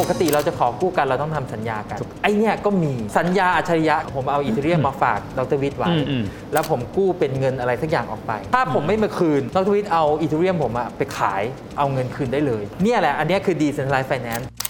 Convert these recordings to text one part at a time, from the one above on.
ปกติเราจะขอกู้กันเราต้องทำสัญญากัน ไอเนี่ยก็มีสัญญาอัจฉริยะผมเอาอีเทเรียมมาฝากดรวิทย์ไว้อืมอืมแล้วผมกู้เป็นเงินอะไรสักอย่างออกไป ถ้าผมไม่มาคืนดรวิทย์เอาอีเทเรียมผมอะไปขายเอาเงินคืนได้เลย เนี่ยแหละอันเนี้ยคือ decentralized finance ส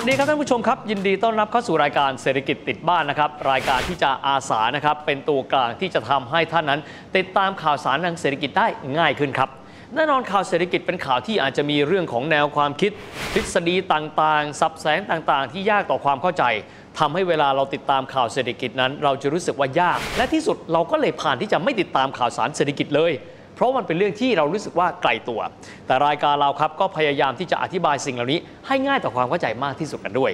วัสดีครับท่านผู้ชมครับ ยินดีต้อนรับเข้าสู่รายการเศรษฐกิจติดบ้านนะครับรายการที่จะอาสานะครับเป็นตัวกลางที่จะทำให้ท่านนั้น ติดตามข่าวสารทางเศรษฐกิจได้ง่ายขึ้นครับแน่นอนข่าวเศรษฐกิจเป็นข่าวที่อาจจะมีเรื่องของแนวความคิด ทฤษฎีต่างๆ สับแสงต่างๆ ที่ยากต่อความเข้าใจทำให้เวลาเราติดตามข่าวเศรษฐกิจนั้น เราจะรู้สึกว่ายาก และที่สุดเราก็เลยผ่านที่จะไม่ติดตามข่าวสารเศรษฐกิจเลย เพราะมันเป็นเรื่องที่เรารู้สึกว่าไกลตัว แต่รายการเราครับก็พยายามที่จะอธิบายสิ่งเหล่านี้ให้ง่ายต่อความเข้าใจมากที่สุดกันด้วย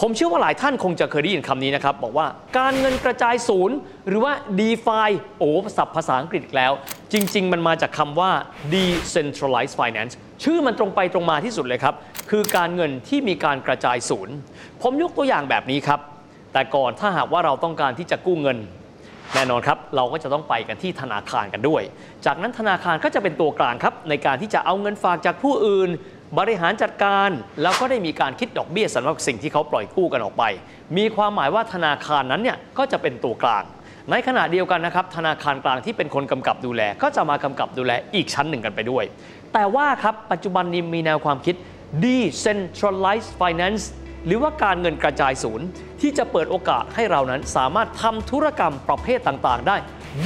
ผมเชื่อว่าหลายท่านคงจะเคยได้ยินคำนี้นะครับบอกว่าการเงินกระจายศูนย์ หรือว่า DeFi โอ้ศัพท์ภาษาอังกฤษแล้ว จริง ๆ มันมาจากคำว่า decentralized finance ชื่อมันตรงไปตรงมาที่สุดเลยครับ คือการเงินที่มีการกระจายศูนย์ ผมยกตัวอย่างแบบนี้ครับ แต่ก่อนถ้าหากว่าเราต้องการที่จะกู้เงิน แน่นอนครับเราก็จะต้องไปกันที่ธนาคารกันด้วย จากนั้นธนาคารก็จะเป็นตัวกลางครับ ในการที่จะเอาเงินฝากจากผู้อื่น บริหารจัดการ แล้วก็ได้มีการคิดดอกเบี้ยสำหรับสิ่งที่เขาปล่อยกู้กันออกไป มีความหมายว่าธนาคารนั้นเนี่ยก็จะเป็นตัวกลาง ในขณะเดียวกันนะครับธนาคารกลางที่เป็นคนกำกับดูแล ก็จะมากำกับดูแลอีกชั้นหนึ่งกันไปด้วย แต่ว่าครับปัจจุบันนี้มีแนวความคิด decentralized finance หรือว่าการเงินกระจายศูนย์ ที่จะเปิดโอกาสให้เรานั้นสามารถทำธุรกรรมประเภทต่างๆ ได้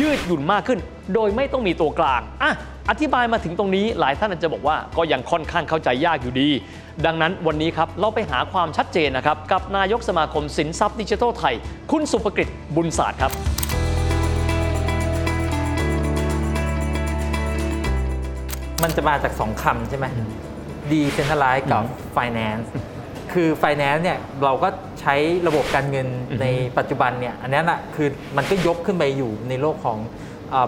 ยืดหยุ่นมากขึ้น โดยไม่ต้องมีตัวกลางอะอธิบายมาถึงตรงนี้หลายท่านอาจจะบอกว่าก็ยังค่อนข้างเข้าใจยากอยู่ดี ดังนั้นวันนี้ครับเราไปหาความชัดเจนนะครับ กับนายกสมาคมสินทรัพย์ดิจิทัลไทย คุณสุภกฤษบุญศาสตร์ครับ มันจะมาจากสองคำใช่ไหม decentralized กับ finance คือ finance เนี่ยเราก็ใช้ระบบการเงินอือฮึในปัจจุบันเนี่ยอันนั้นอะคือมันก็ยกขึ้นไปอยู่ในโลกของ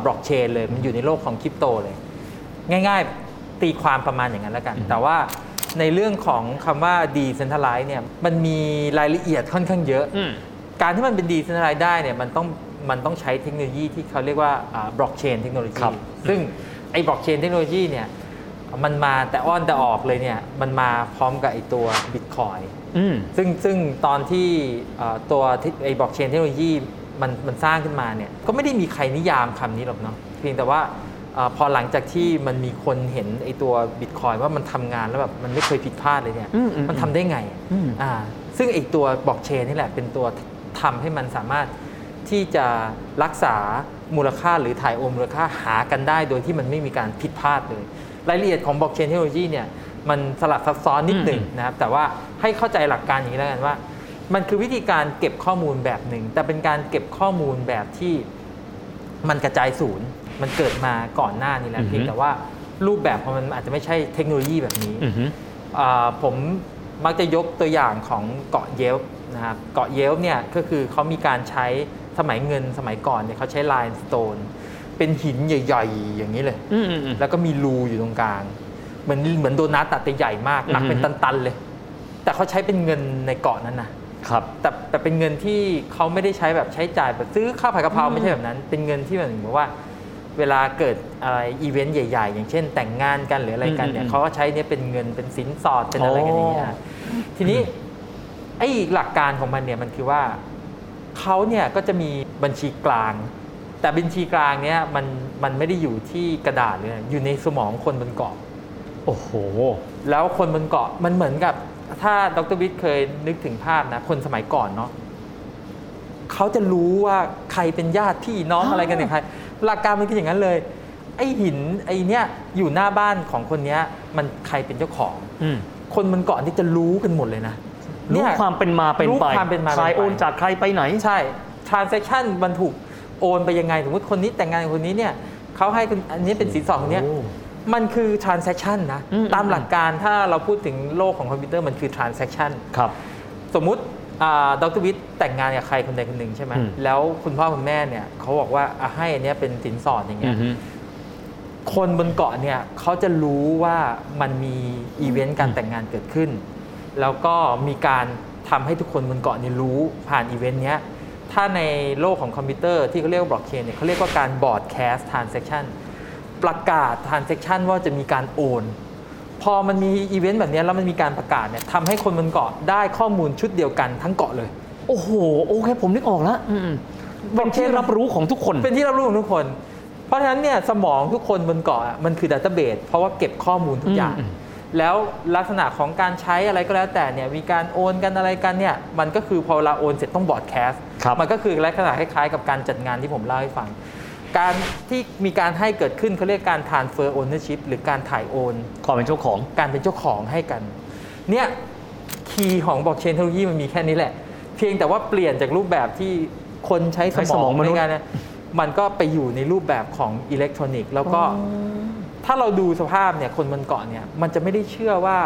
บล็อกเชนเลย มันอยู่ในโลกของคริปโตเลย ง่ายๆตีความประมาณอย่างนั้นแล้วกัน แต่ว่าในเรื่องของคำว่า decentralized เนี่ยมันมีรายละเอียดค่อนข้างเยอะอืมการที่มันเป็น decentralized ได้เนี่ยมันต้องมันต้องใช้เทคโนโลยีที่เขาเรียกว่าบล็อกเชนเทคโนโลยีครับซึ่งไอ้บล็อกเชนเทคโนโลยีเนี่ย มันมาแต่อ้อนแต่ออกเลยเนี่ยมันมาพร้อมกับไอ้ตัวบิตคอยอืมซึ่งซึ่งตอนที่เอ่อตัวที่ไอ้บล็อกเชนเทคโนโลยีมันมันสร้างขึ้นมาเนี่ยก็ไม่ได้มีใครนิยามคำนี้หรอกเนาะเพียงแต่ว่าเออพอหลังจากที่มันมีคนเห็นไอ้ตัวบิตคอยว่ามันทำงานแล้วแบบมันไม่เคยผิดพลาดเลยเนี่ยอืมอืมมันทำได้ไงอืมอ่าซึ่งไอ้ตัวบล็อกเชนนี่แหละเป็นตัวทำให้มันสามารถที่จะรักษามูลค่าหรือถ่ายโอนมูลค่าหากันได้ โดยที่มันไม่มีการผิดพลาดเลย รายละเอียดของบล็อกเชนเทคโนโลยีเนี่ยมันสลับซับซ้อนนิดหนึ่งนะครับ แต่ว่าให้เข้าใจหลักการอย่างนี้แล้วกันว่า มันคือวิธีการเก็บข้อมูลแบบหนึ่ง แต่เป็นการเก็บข้อมูลแบบที่มันกระจายศูนย์ มันเกิดมาก่อนหน้านี้แล้วอือฮึเพียงแต่ว่ารูปแบบของมันอาจจะไม่ใช่เทคโนโลยีแบบนี้อืมอ่าผมมักจะยกตัวอย่างของเกาะเยลป์นะครับเกาะเยลป์เนี่ยก็คือเขามีการใช้สมัยเงินสมัยก่อนเนี่ยเขาใช้ไลน์สโตน เป็นหินใหญ่ๆ อย่างนี้เลยอืมอืมอืมแล้วก็มีรูอยู่ตรงกลาง เหมือนเหมือนโดนัทแต่แต่ใหญ่มากหนักอือฮึเป็นตันๆเลย แต่เขาใช้เป็นเงินในเกาะนั้นนะครับ แต่แต่เป็นเงินที่เขาไม่ได้ใช้แบบใช้จ่ายแบบซื้อข้าวผัดกะเพราอืมไม่ใช่แบบนั้น เป็นเงินที่เหมือนว่า เวลาเกิดอะไรอีเวนต์ใหญ่ ๆ อย่างเช่น แต่งงานกันหรืออะไรกันเนี่ยเขาก็ใช้เนี่ยเป็นเงินเป็นสินสอดเป็นอะไรกันอย่างเงี้ยทีนี้ไอ้หลักการของมันเนี่ยมันคือว่าเขาเนี่ยก็จะมีบัญชีกลาง แต่บัญชีกลางเนี่ยมันมันไม่ได้อยู่ที่กระดาษเลยอยู่ในสมองคนบนเกาะโอ้โห แล้วคนบนเกาะมันเหมือนกับ ถ้าดรวิทย์เคยนึกถึงภาพนะ คนสมัยก่อนเนาะเขาจะรู้ว่าใครเป็นญาติพี่น้องอ่าอะไรกันเนี่ยใครหลักการมันคืออย่างนั้นเลย ไอ้หินไอ้เนี้ยอยู่หน้าบ้านของคนเนี้ย มันใครเป็นเจ้าของอืมคนบนเกาะนี่จะรู้กันหมดเลยนะรู้เนี่ยความเป็นมาเป็นรู้ไปความเป็นมาเป็นใครไปโอนจากใครไปไหนใช่ transaction มันถูก โอนไปยังไง สมมติคนนี้แต่งงานกับคนนี้เนี่ยเขาให้คนอันนี้เป็นสินสอดคนเนี้ยโอ้มันคือ transaction นะอืมตามหลักการถ้าเราพูดถึงโลกของคอมพิวเตอร์มันคือ transaction ครับ สมมุติดรวิทย์แต่งงานกับใครคนใดคนหนึ่งใช่ไหมอืมแล้วคุณพ่อคุณแม่เนี่ยเขาบอกว่าอะให้อันเนี้ยเป็นสินสอดอย่างเงี้อืยอฮึคนบนเกาะเนี่ยเขาจะรู้ว่ามันมีอีเวนต์การแต่งงานเกิดขึ้น แล้วก็มีการทำให้ทุกคนบนเกาะเนี่ยรู้ผ่านอีเวนต์เนี้ย ถ้าในโลกของคอมพิวเตอร์ที่เขาเรียกว่าบล็อกเชนเนี่ยเขาเรียกว่าการ broadcast transaction ประกาศ transaction ว่าจะมีการโอนพอมันมีอีเวนต์แบบเนี้ยแล้วมันมีการประกาศเนี่ยทำให้คนบนเกาะได้ข้อมูลชุดเดียวกันทั้งเกาะเลย โอ้โห โอเค ผมนึกออกแล้วอืมเป็นที่รับรู้ของทุกคน เป็นที่รับรู้ของทุกคน เพราะฉะนั้นเนี่ยสมองทุกคนบนเกาะอะมันคือ database เพราะว่าเก็บข้อมูลทุกอย่างอืม แล้วลักษณะของการใช้อะไรก็แล้วแต่เนี่ยมีการโอนกันอะไรกันเนี่ยมันก็คือพอเวลาโอนเสร็จต้อง broadcast ครับมันก็คือลักษณะคล้ายๆ กับการจัดงานที่ผมเล่าให้ฟัง การที่มีการให้เกิดขึ้นเขาเรียกการ transfer ownership หรือการถ่ายโอนความเป็นเจ้าของการเป็นเจ้าของให้กันเนี่ย key ของบล็อกเชนเทคโนโลยีมันมีแค่นี้แหละ เพียงแต่ว่าเปลี่ยนจากรูปแบบที่คนใช้ใช้สสมมอองงมนุษย์ในการนะมันก็ไปอยู่ในรูปแบบของอิเล็กทรอนิกส์แล้วก็ ถ้าเราดูสภาพเนี่ยคนบนเกาะเนี่ยมันจะไม่ได้เชื่อว่า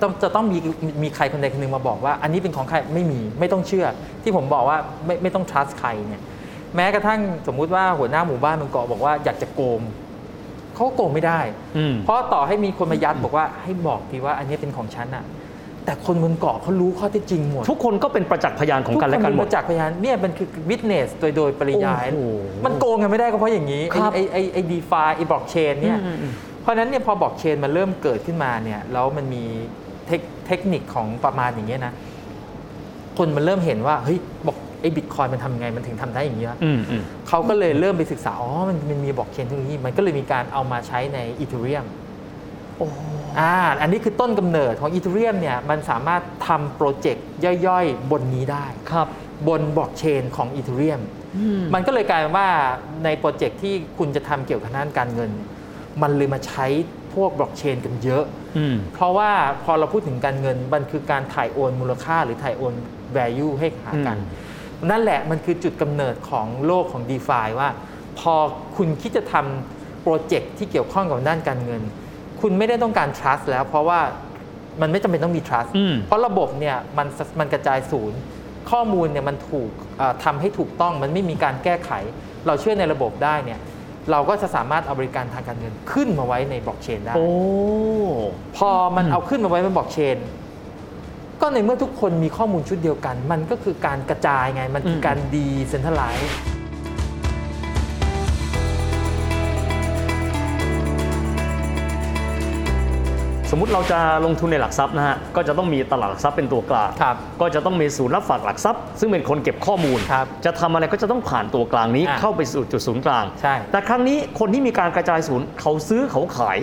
ต้องจะต้องมีมีใครคนใดคนหนึ่งมาบอกว่า อันนี้เป็นของใครไม่มีไม่ต้องเชื่อ ที่ผมบอกว่าไม่ไม่ต้อง trust ใครเนี่ยแม้กระทั่งสมมุติว่าหัวหน้าหมู่บ้านบนเกาะบอกว่าอยากจะโกงเขาก็โกงไม่ได้อืมเพราะต่อให้มีคนมายัดบอกว่าให้บอกทีว่าอันนี้เป็นของฉันอะ แต่คนบนเกาะเขารู้ข้อเท็จจริงหมดทุกคนก็เป็นประจักษ์พยานของกันและกันทั้งหมคดมีประจักษ์พยานเนี่ยมันคือ witness โดยโดยปริยาย โอ้โหมันโกงกันไม่ได้ก็เพราะอย่างนี้ครับ ไอ้ไอ้ไอ้ DeFi ไอ้บล็อกเชนเนี่ยอืมอืมเพราะฉะนั้นเนี่ยพอบล็อกเชนมันเริ่มเกิดขึ้นมาเนี่ยแล้วมันมีเทคเทคนิคของประมาณอย่างเงี้ยนะ คนมันเริ่มเห็นว่าเฮ้ยบอกไอ้บิตคอยน์มันทำยังไงมันถึงทำได้อย่างนี้วะอืมอืมเขาก็เลยเริ่มไปศึกษาอ๋อมันมันมีบล็อกเชนเทคโนโลยีมันก็เลยมีการเอามาใช้ใน Ethereumโอ้ อ่าอันนี้คือต้นกำเนิดของ Ethereum เนี่ยมันสามารถทำโปรเจกต์ย่อยๆ บนนี้ได้ครับบนบล็อกเชนของ Ethereum อืมมันก็เลยกลายเป็นว่าในโปรเจกต์ที่คุณจะทำเกี่ยวกับด้านการเงิน มันเลยมาใช้พวกบล็อกเชนกันเยอะอืมเพราะว่าพอเราพูดถึงการเงิน มันคือการถ่ายโอนมูลค่าหรือถ่ายโอน value ให้หากัน นั่นแหละมันคือจุดกำเนิดของโลกของ DeFi ว่า พอคุณคิดจะทำโปรเจกต์ที่เกี่ยวข้องกับด้านการเงิน คุณไม่ได้ต้องการ trust แล้ว เพราะว่ามันไม่จำเป็นต้องมี trust อืมเพราะระบบเนี่ยมันมันกระจายศูนย์ ข้อมูลเนี่ยมันถูกเอ่อทำให้ถูกต้องมันไม่มีการแก้ไข เราเชื่อในระบบได้เนี่ยเราก็จะสามารถเอาบริการทางการเงินขึ้นมาไว้ในบล็อกเชนได้โอ้พอมันเอาขึ้นมาไว้บนบล็อกเชนก็ในเมื่อทุกคนมีข้อมูลชุดเดียวกัน มันก็คือการกระจายไงมันคือการดีเซนท r ไลซ์ สมมุติเราจะลงทุนในหลักทรัพย์นะฮะก็จะต้องมีตลาดหลักทรัพย์เป็นตัวกลางครับก็จะต้องมีศูนย์รับฝากหลักทรัพย์ ซึ่งเป็นคนเก็บข้อมูลครับจะทำอะไรก็จะต้องผ่านตัวกลางนี้อะเข้าไปสู่จุดศูนย์กลางใช่แต่ครั้งนี้คนที่มีการกระจายศูนย์เขาซื้อเขาขาย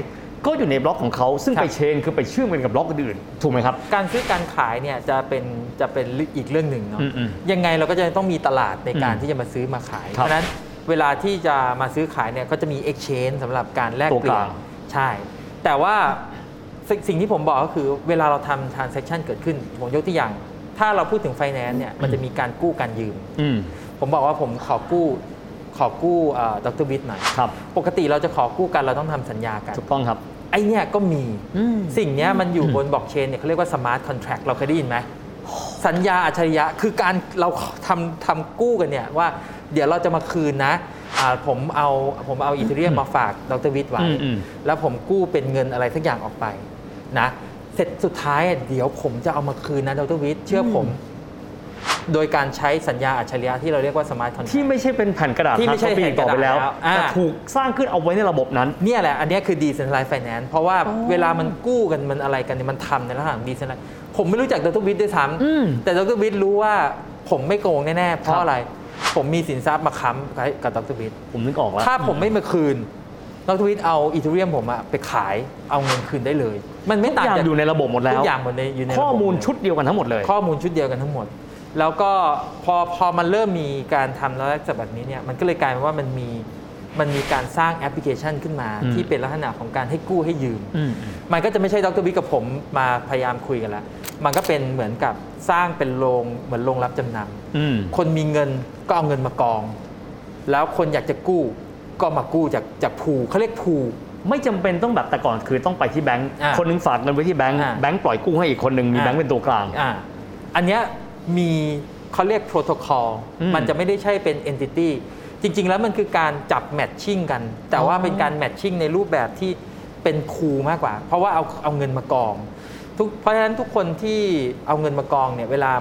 ก็อยู่ในบล็อกของเขาซึ่งครับไปเชนคือไปเชื่อมกันกับบล็อกอื่นๆถูกไหมครับ การซื้อการขายเนี่ยจะเป็นจะเป็นอีกเรื่องหนึ่งเนาะอืมอืมยังไงเราก็จะต้องมีตลาดในการอืมที่จะมาซื้อมาขายครัเพบราะฉะนั้นเวลาที่จะมาซื้อขายเนี่ยก็จะมี exchange สำหรับการแลกตัวเปลี่กยลานงใช่ แต่ว่า สิ่งสิ่งที่ผมบอกก็คือเวลาเราทำ transaction เกิดขึ้น ผมยกตัวอย่าง ถ้าเราพูดถึง finance เนี่ยมันจะมีการกู้การยืม อืม ผมบอกว่าผมขอกู้ขอกู้ดรวิทย์หน่อย ครับ ปกติเราจะขอกู้กันเราต้องทำสัญญากัน ถูกต้องครับ ไอเนี่ยก็มี อืม สิ่งเนี้ยมันอยู่อืมบนบล็อกเชนเนี่ยเขาเรียกว่า smart contract เราเคยได้ยินไหม สัญญาอัจฉริยะคือการเราทำทำกู้กันเนี่ยว่าเดี๋ยวเราจะมาคืนนะอ่าผมเอาผมเอา Ethereum มาฝากดรวิทย์ไว้ อืมอืม แล้วผมกู้เป็นเงินอะไรสักอย่างออกไป นะเสร็จสุดท้ายอะเดี๋ยวผมจะเอามาคืนนะดรวิทย์เชื่อผม โดยการใช้สัญญาอัจฉริยะที่เราเรียกว่า smart contract ที่ไม่ใช่เป็นแผ่นกระดาษที่ไม่ใช่ hard copy แผ่นกต่อระดาษไปแล้วแล้วอ่า แต่ถูกสร้างขึ้นเอาไว้ในระบบนั้น เนี่ยแหละ อันเนี้ยคือ decentralized finance เพราะว่าเวลามันกู้กันมันอะไรกันเนี่ยมันทำในลักษณะ decentralized ผมไม่รู้จักดรวิทย์ด้วยซ้ำอืมแต่ดรวิทย์รู้ว่าผมไม่โกงแน่ๆ เพครัราะบอะไร ผมมีสินทรัพย์มาค้ำกับดรวิทย์ ผมนึกออกแล้ว ถ้าผมไม่มาคืนดรวิทย์เอาอีเทเรียมผมอะไปขายเอาเงินคืนได้เลย มันไม่ทุกต่างอย่างจากอยู่ในระบบหมดแล้ทุวกอย่างหมดในอยู่ในระบบข้อมูลหดเลยชุดเดียวกันทั้งหมดเลย ข้อมูลชุดเดียวกันทั้งหมด แล้วก็พอพอมันเริ่มมีการทำแล้วแบบนี้เนี่ยมันก็เลยกลายเป็นว่ามันมีมันมีการสร้างแอปพลิเคชันขึ้นมาอืมที่เป็นลักษณะของการให้กู้ให้ยืมอืมมันก็จะไม่ใช่ดรวิกกับผมมาพยายามคุยกันแล้วมันก็เป็นเหมือนกับสร้างเป็นโรงเหมือนโรงรับจำนอืมำคนมีเงินก็เอาเงินมากอง แล้วคนอยากจะกู้ก็มากู้จากจากผูเขาเรียกผู ไม่จำเป็นต้องแบบแต่ก่อนคือต้องไปที่แบงค์อ่าคนหนึงฝากเงินไว้ที่แบงค์อ่าแบงค์ปล่อยกู้ให้อีกคนหนึ่งมีอ่าแบงค์เป็นตัวกลางอ่าอันเนี้ยมีเขาเรียกโปรโตคอลอืมมันจะไม่ได้ใช่เป็น entity จริง ๆ แล้วมันคือการจับแมทชิ่งกัน แต่ว่าเป็นการแมทชิ่งในรูปแบบที่เป็นคูลมากกว่า เพราะว่าเอาเอาเงินมากองทุกเพราะฉะนั้นทุกคนที่เอาเงินมากองเนี่ยเวลา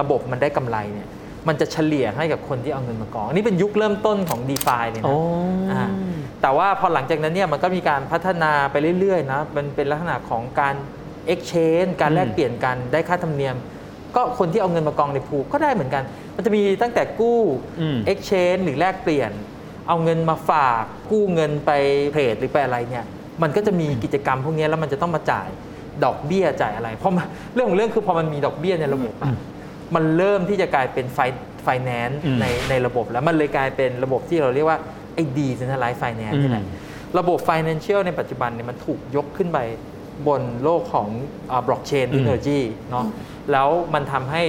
ระบบมันได้กำไรเนี่ยมันจะเฉลี่ยให้กับคนที่เอาเงินมากองอันนี้เป็นยุคเริ่มต้นของ d e f าเลยนะอ่า แต่ว่าพอหลังจากนั้นเนี่ยมันก็มีการพัฒนาไปเรื่อยๆนะมันเป็นลักษณะของการ exchange การแลกเปลี่ยนกันได้ค่าธรรมเนียม ก็คนที่เอาเงินมากองในพูลก็ได้เหมือนกัน มันจะมีตั้งแต่กู้อืม exchange หรือแลกเปลี่ยน เอาเงินมาฝากกู้เงินไปเทรดหรือไปอะไรเนี่ยมันก็จะมีกิจกรรมพวกนี้แล้วมันจะต้องมาจ่ายดอกเบี้ยจ่ายอะไร เพราะมันเรื่องของเรื่องคือพอมันมีดอกเบี้ยในระบบอะมันเริ่มที่จะกลายเป็นไฟไฟแนนซ์อืมในในระบบแล้วมันเลยกลายเป็นระบบที่เราเรียกว่า ไอ้ decentralized finance นี่แหละอืมระบบ Financial ในปัจจุบันเนี่ยมันถูกยกขึ้นไปบนโลกของบล็อกเชนเทคโนโลยีเนาะแล้วมันทำให้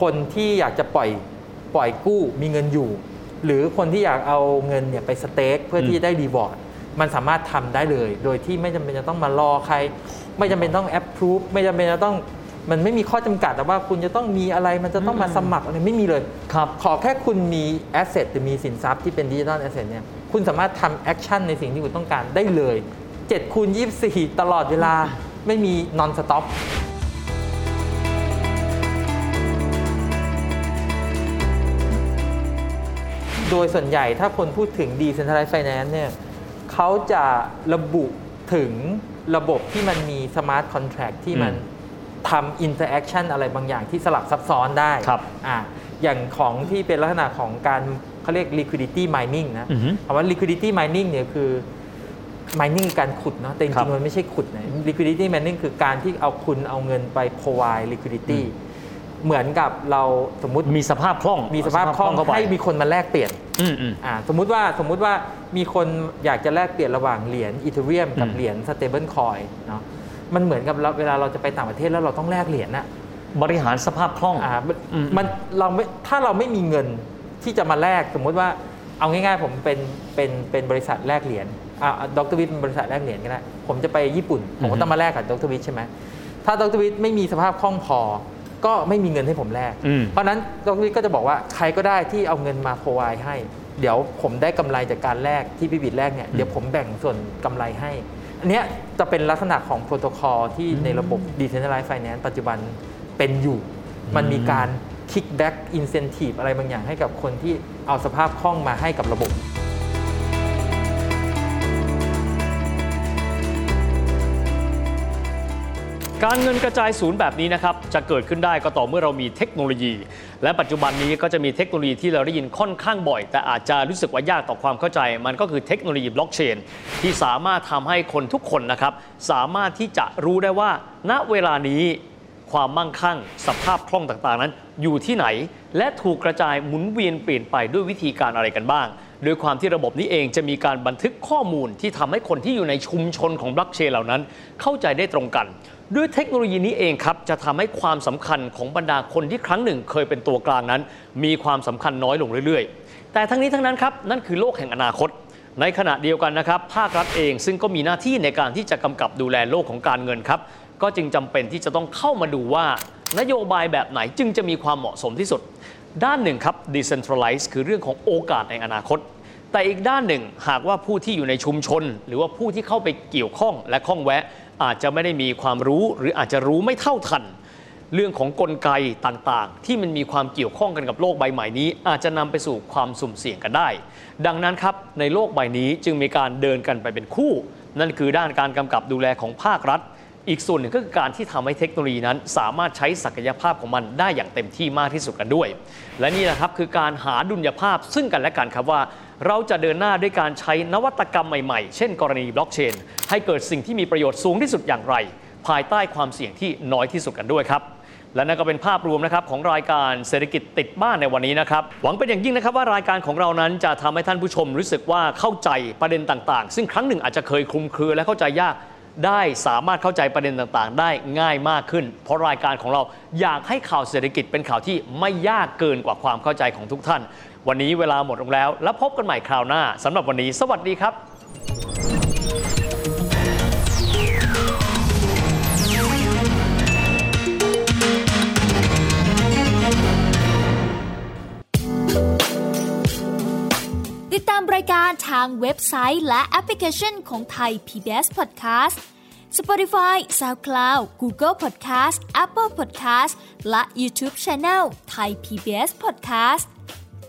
คนที่อยากจะปล่อยปล่อยกู้มีเงินอยู่ หรือคนที่อยากเอาเงินเนี่ยไป stake เพื่อที่จะได้ reward มันสามารถทำได้เลย โดยที่ไม่จำเป็นจะต้องมารอใคร ไม่จำเป็นต้อง approve ไม่จำเป็นจะต้อง มันไม่มีข้อจำกัดแต่ว่าคุณจะต้องมีอะไรมันจะต้องมาสมัครอะไรไม่มีเลยครับขอแค่คุณมี asset หรือมีสินทรัพย์ที่เป็น digital asset เนี่ยคุณสามารถทำ action ในสิ่งที่คุณต้องการได้เลย7คูณ24 ตลอดเวลาไม่มีนอนสต็อปโดยส่วนใหญ่ถ้าคนพูดถึง Decentralized Finance เนี่ยเขาจะระบุถึงระบบที่มันมี Smart Contract ที่มัน ทำ Interaction อะไรบางอย่างที่สลับซับซ้อนได้ครับอะอย่างของที่เป็นลักษณะของการเขาเรียก liquidity mining นะอือฮึคำว่า liquidity mining เนี่ยคือ mining คือการขุดเนาะแต่จครัริบงๆมันไม่ใช่ขุดนะ liquidity mining คือการที่เอาคุณเอาเงินไป provide liquidity เหมือนกับเราสมมุติมีสภาพคล่อง มีสภาพคล่องเข้าไปให้มีคนมาแลกเปลี่ยนอืมอืมอ่าสมมุติว่าสมมุติว่ามีคนอยากจะแลกเปลี่ยนระหว่างเหรียญอีเทเรียมกับอืมเหรียญ stable coin เนาะ มันเหมือนกับเราเวลาเราจะไปต่างประเทศแล้วเราต้องแลกเหรียญน่ะบริหารสภาพคล่องอ่ามันอืมมันเราไม่ถ้าเราไม่มีเงินที่จะมาแลกสมมุติว่าเอาง่ายๆ ผมเป็นเป็นเป็นบริษัทแลกเหรียญอ่าดรวิทย์เป็นบริษัทแลกเหรียญก็ได้ผมจะไปญี่ปุ่นผมก็ต้องมาแลกกับดรวิทย์ใช่ไหมถ้าดรวิทย์ไม่มีสภาพคล่องพอ ก็ไม่มีเงินให้ผมแลกอืมเพราะฉะนั้นดรวิทย์ก็จะบอกว่าใครก็ได้ที่เอาเงินมาโ r o ไวให้ เดี๋ยวผมได้กำไรจากการแลกที่พี่บิดแลกเนี่ยเดี๋ยวผมแบ่งส่วนกำไรให้ อันเนี้ยจะเป็นลักษณะของโปรโตคอลที่ในระบบ Decentralized Finance ปัจจุบันเป็นอยู่ มันมีการ kickback incentive อะไรบางอย่างให้กับคนที่เอาสภาพคล่องมาให้กับระบบ การเงินกระจายศูนย์แบบนี้นะครับจะเกิดขึ้นได้ก็ต่อเมื่อเรามีเทคโนโลยี และปัจจุบันนี้ก็จะมีเทคโนโลยีที่เราได้ยินค่อนข้างบ่อย แต่อาจจะรู้สึกว่ายากต่อความเข้าใจ มันก็คือเทคโนโลยีบล็อกเชนที่สามารถทำให้คนทุกคนนะครับสามารถที่จะรู้ได้ว่า ณเวลานี้ความมั่งคั่ง สภาพคล่องต่างๆนั้น อยู่ที่ไหน และถูกกระจายหมุนเวียนเปลี่ยนไปด้วยวิธีการอะไรกันบ้างโดยความที่ระบบนี้เองจะมีการบันทึกข้อมูลที่ทำให้คนที่อยู่ในชุมชนของบล็อกเชนเหล่านั้น เข้าใจได้ตรงกัน ด้วยเทคโนโลยีนี้เองครับ จะทำให้ความสำคัญของบรรดาคนที่ครั้งหนึ่ง เคยเป็นตัวกลางนั้น มีความสำคัญน้อยลงเรื่อยๆ แต่ทั้งนี้ทั้งนั้นครับนั่นคือโลกแห่งอนาคต ในขณะเดียวกันนะครับ ภาครัฐเองซึ่งก็มีหน้าที่ในการที่จะกำกับดูแลโลกของการเงินครับ ก็จึงจำเป็นที่จะต้องเข้ามาดูว่านโยบายแบบไหนจึงจะมีความเหมาะสมที่สุด ด้านหนึ่งครับ decentralize คือเรื่องของโอกาสในอนาคต แต่อีกด้านหนึ่งหากว่าผู้ที่อยู่ในชุมชน หรือว่าผู้ที่เข้าไปเกี่ยวข้องและข้องแวะ อาจจะไม่ได้มีความรู้หรืออาจจะรู้ไม่เท่าทัน เรื่องของกลไกต่างๆ ที่มันมีความเกี่ยวข้องกันกับโลกใบใหม่นี้ อาจจะนำไปสู่ความสุ่มเสี่ยงกันได้ ดังนั้นครับในโลกใบนี้จึงมีการเดินกันไปเป็นคู่ นั่นคือด้านการกำกับดูแลของภาครัฐ อีกส่วนหนึ่งก็คือการที่ทำให้เทคโนโลยีนั้น สามารถใช้ศักยภาพของมันได้อย่างเต็มที่มากที่สุดกันด้วย และนี่แหละครับคือการหาดุลยภาพซึ่งกันและกันครับว่า เราจะเดินหน้าด้วยการใช้นวัตกรรมใหม่ๆ เช่นกรณีบล็อกเชน ให้เกิดสิ่งที่มีประโยชน์สูงที่สุดอย่างไร ภายใต้ความเสี่ยงที่น้อยที่สุดกันด้วยครับและนั่นก็เป็นภาพรวมนะครับของรายการเศรษฐกิจติดบ้านในวันนี้นะครับ หวังเป็นอย่างยิ่งนะครับว่ารายการของเรานั้นจะทำให้ท่านผู้ชมรู้สึกว่าเข้าใจประเด็นต่างๆ ซึ่งครั้งหนึ่งอาจจะเคยคลุมเครือและเข้าใจยากได้สามารถเข้าใจประเด็นต่างๆ ได้ง่ายมากขึ้น เพราะรายการของเราอยากให้ข่าวเศรษฐกิจเป็นข่าวที่ไม่ยากเกินกว่าความเข้าใจของทุกท่าน วันนี้เวลาหมดลงแล้ว แล้วพบกันใหม่คราวหน้าสำหรับวันนี้ สวัสดีครับติดตามรายการทางเว็บไซต์และแอปพลิเคชันของไทย PBS Podcast Spotify SoundCloud Google Podcast Apple Podcast และ YouTube Channel Thai PBS Podcast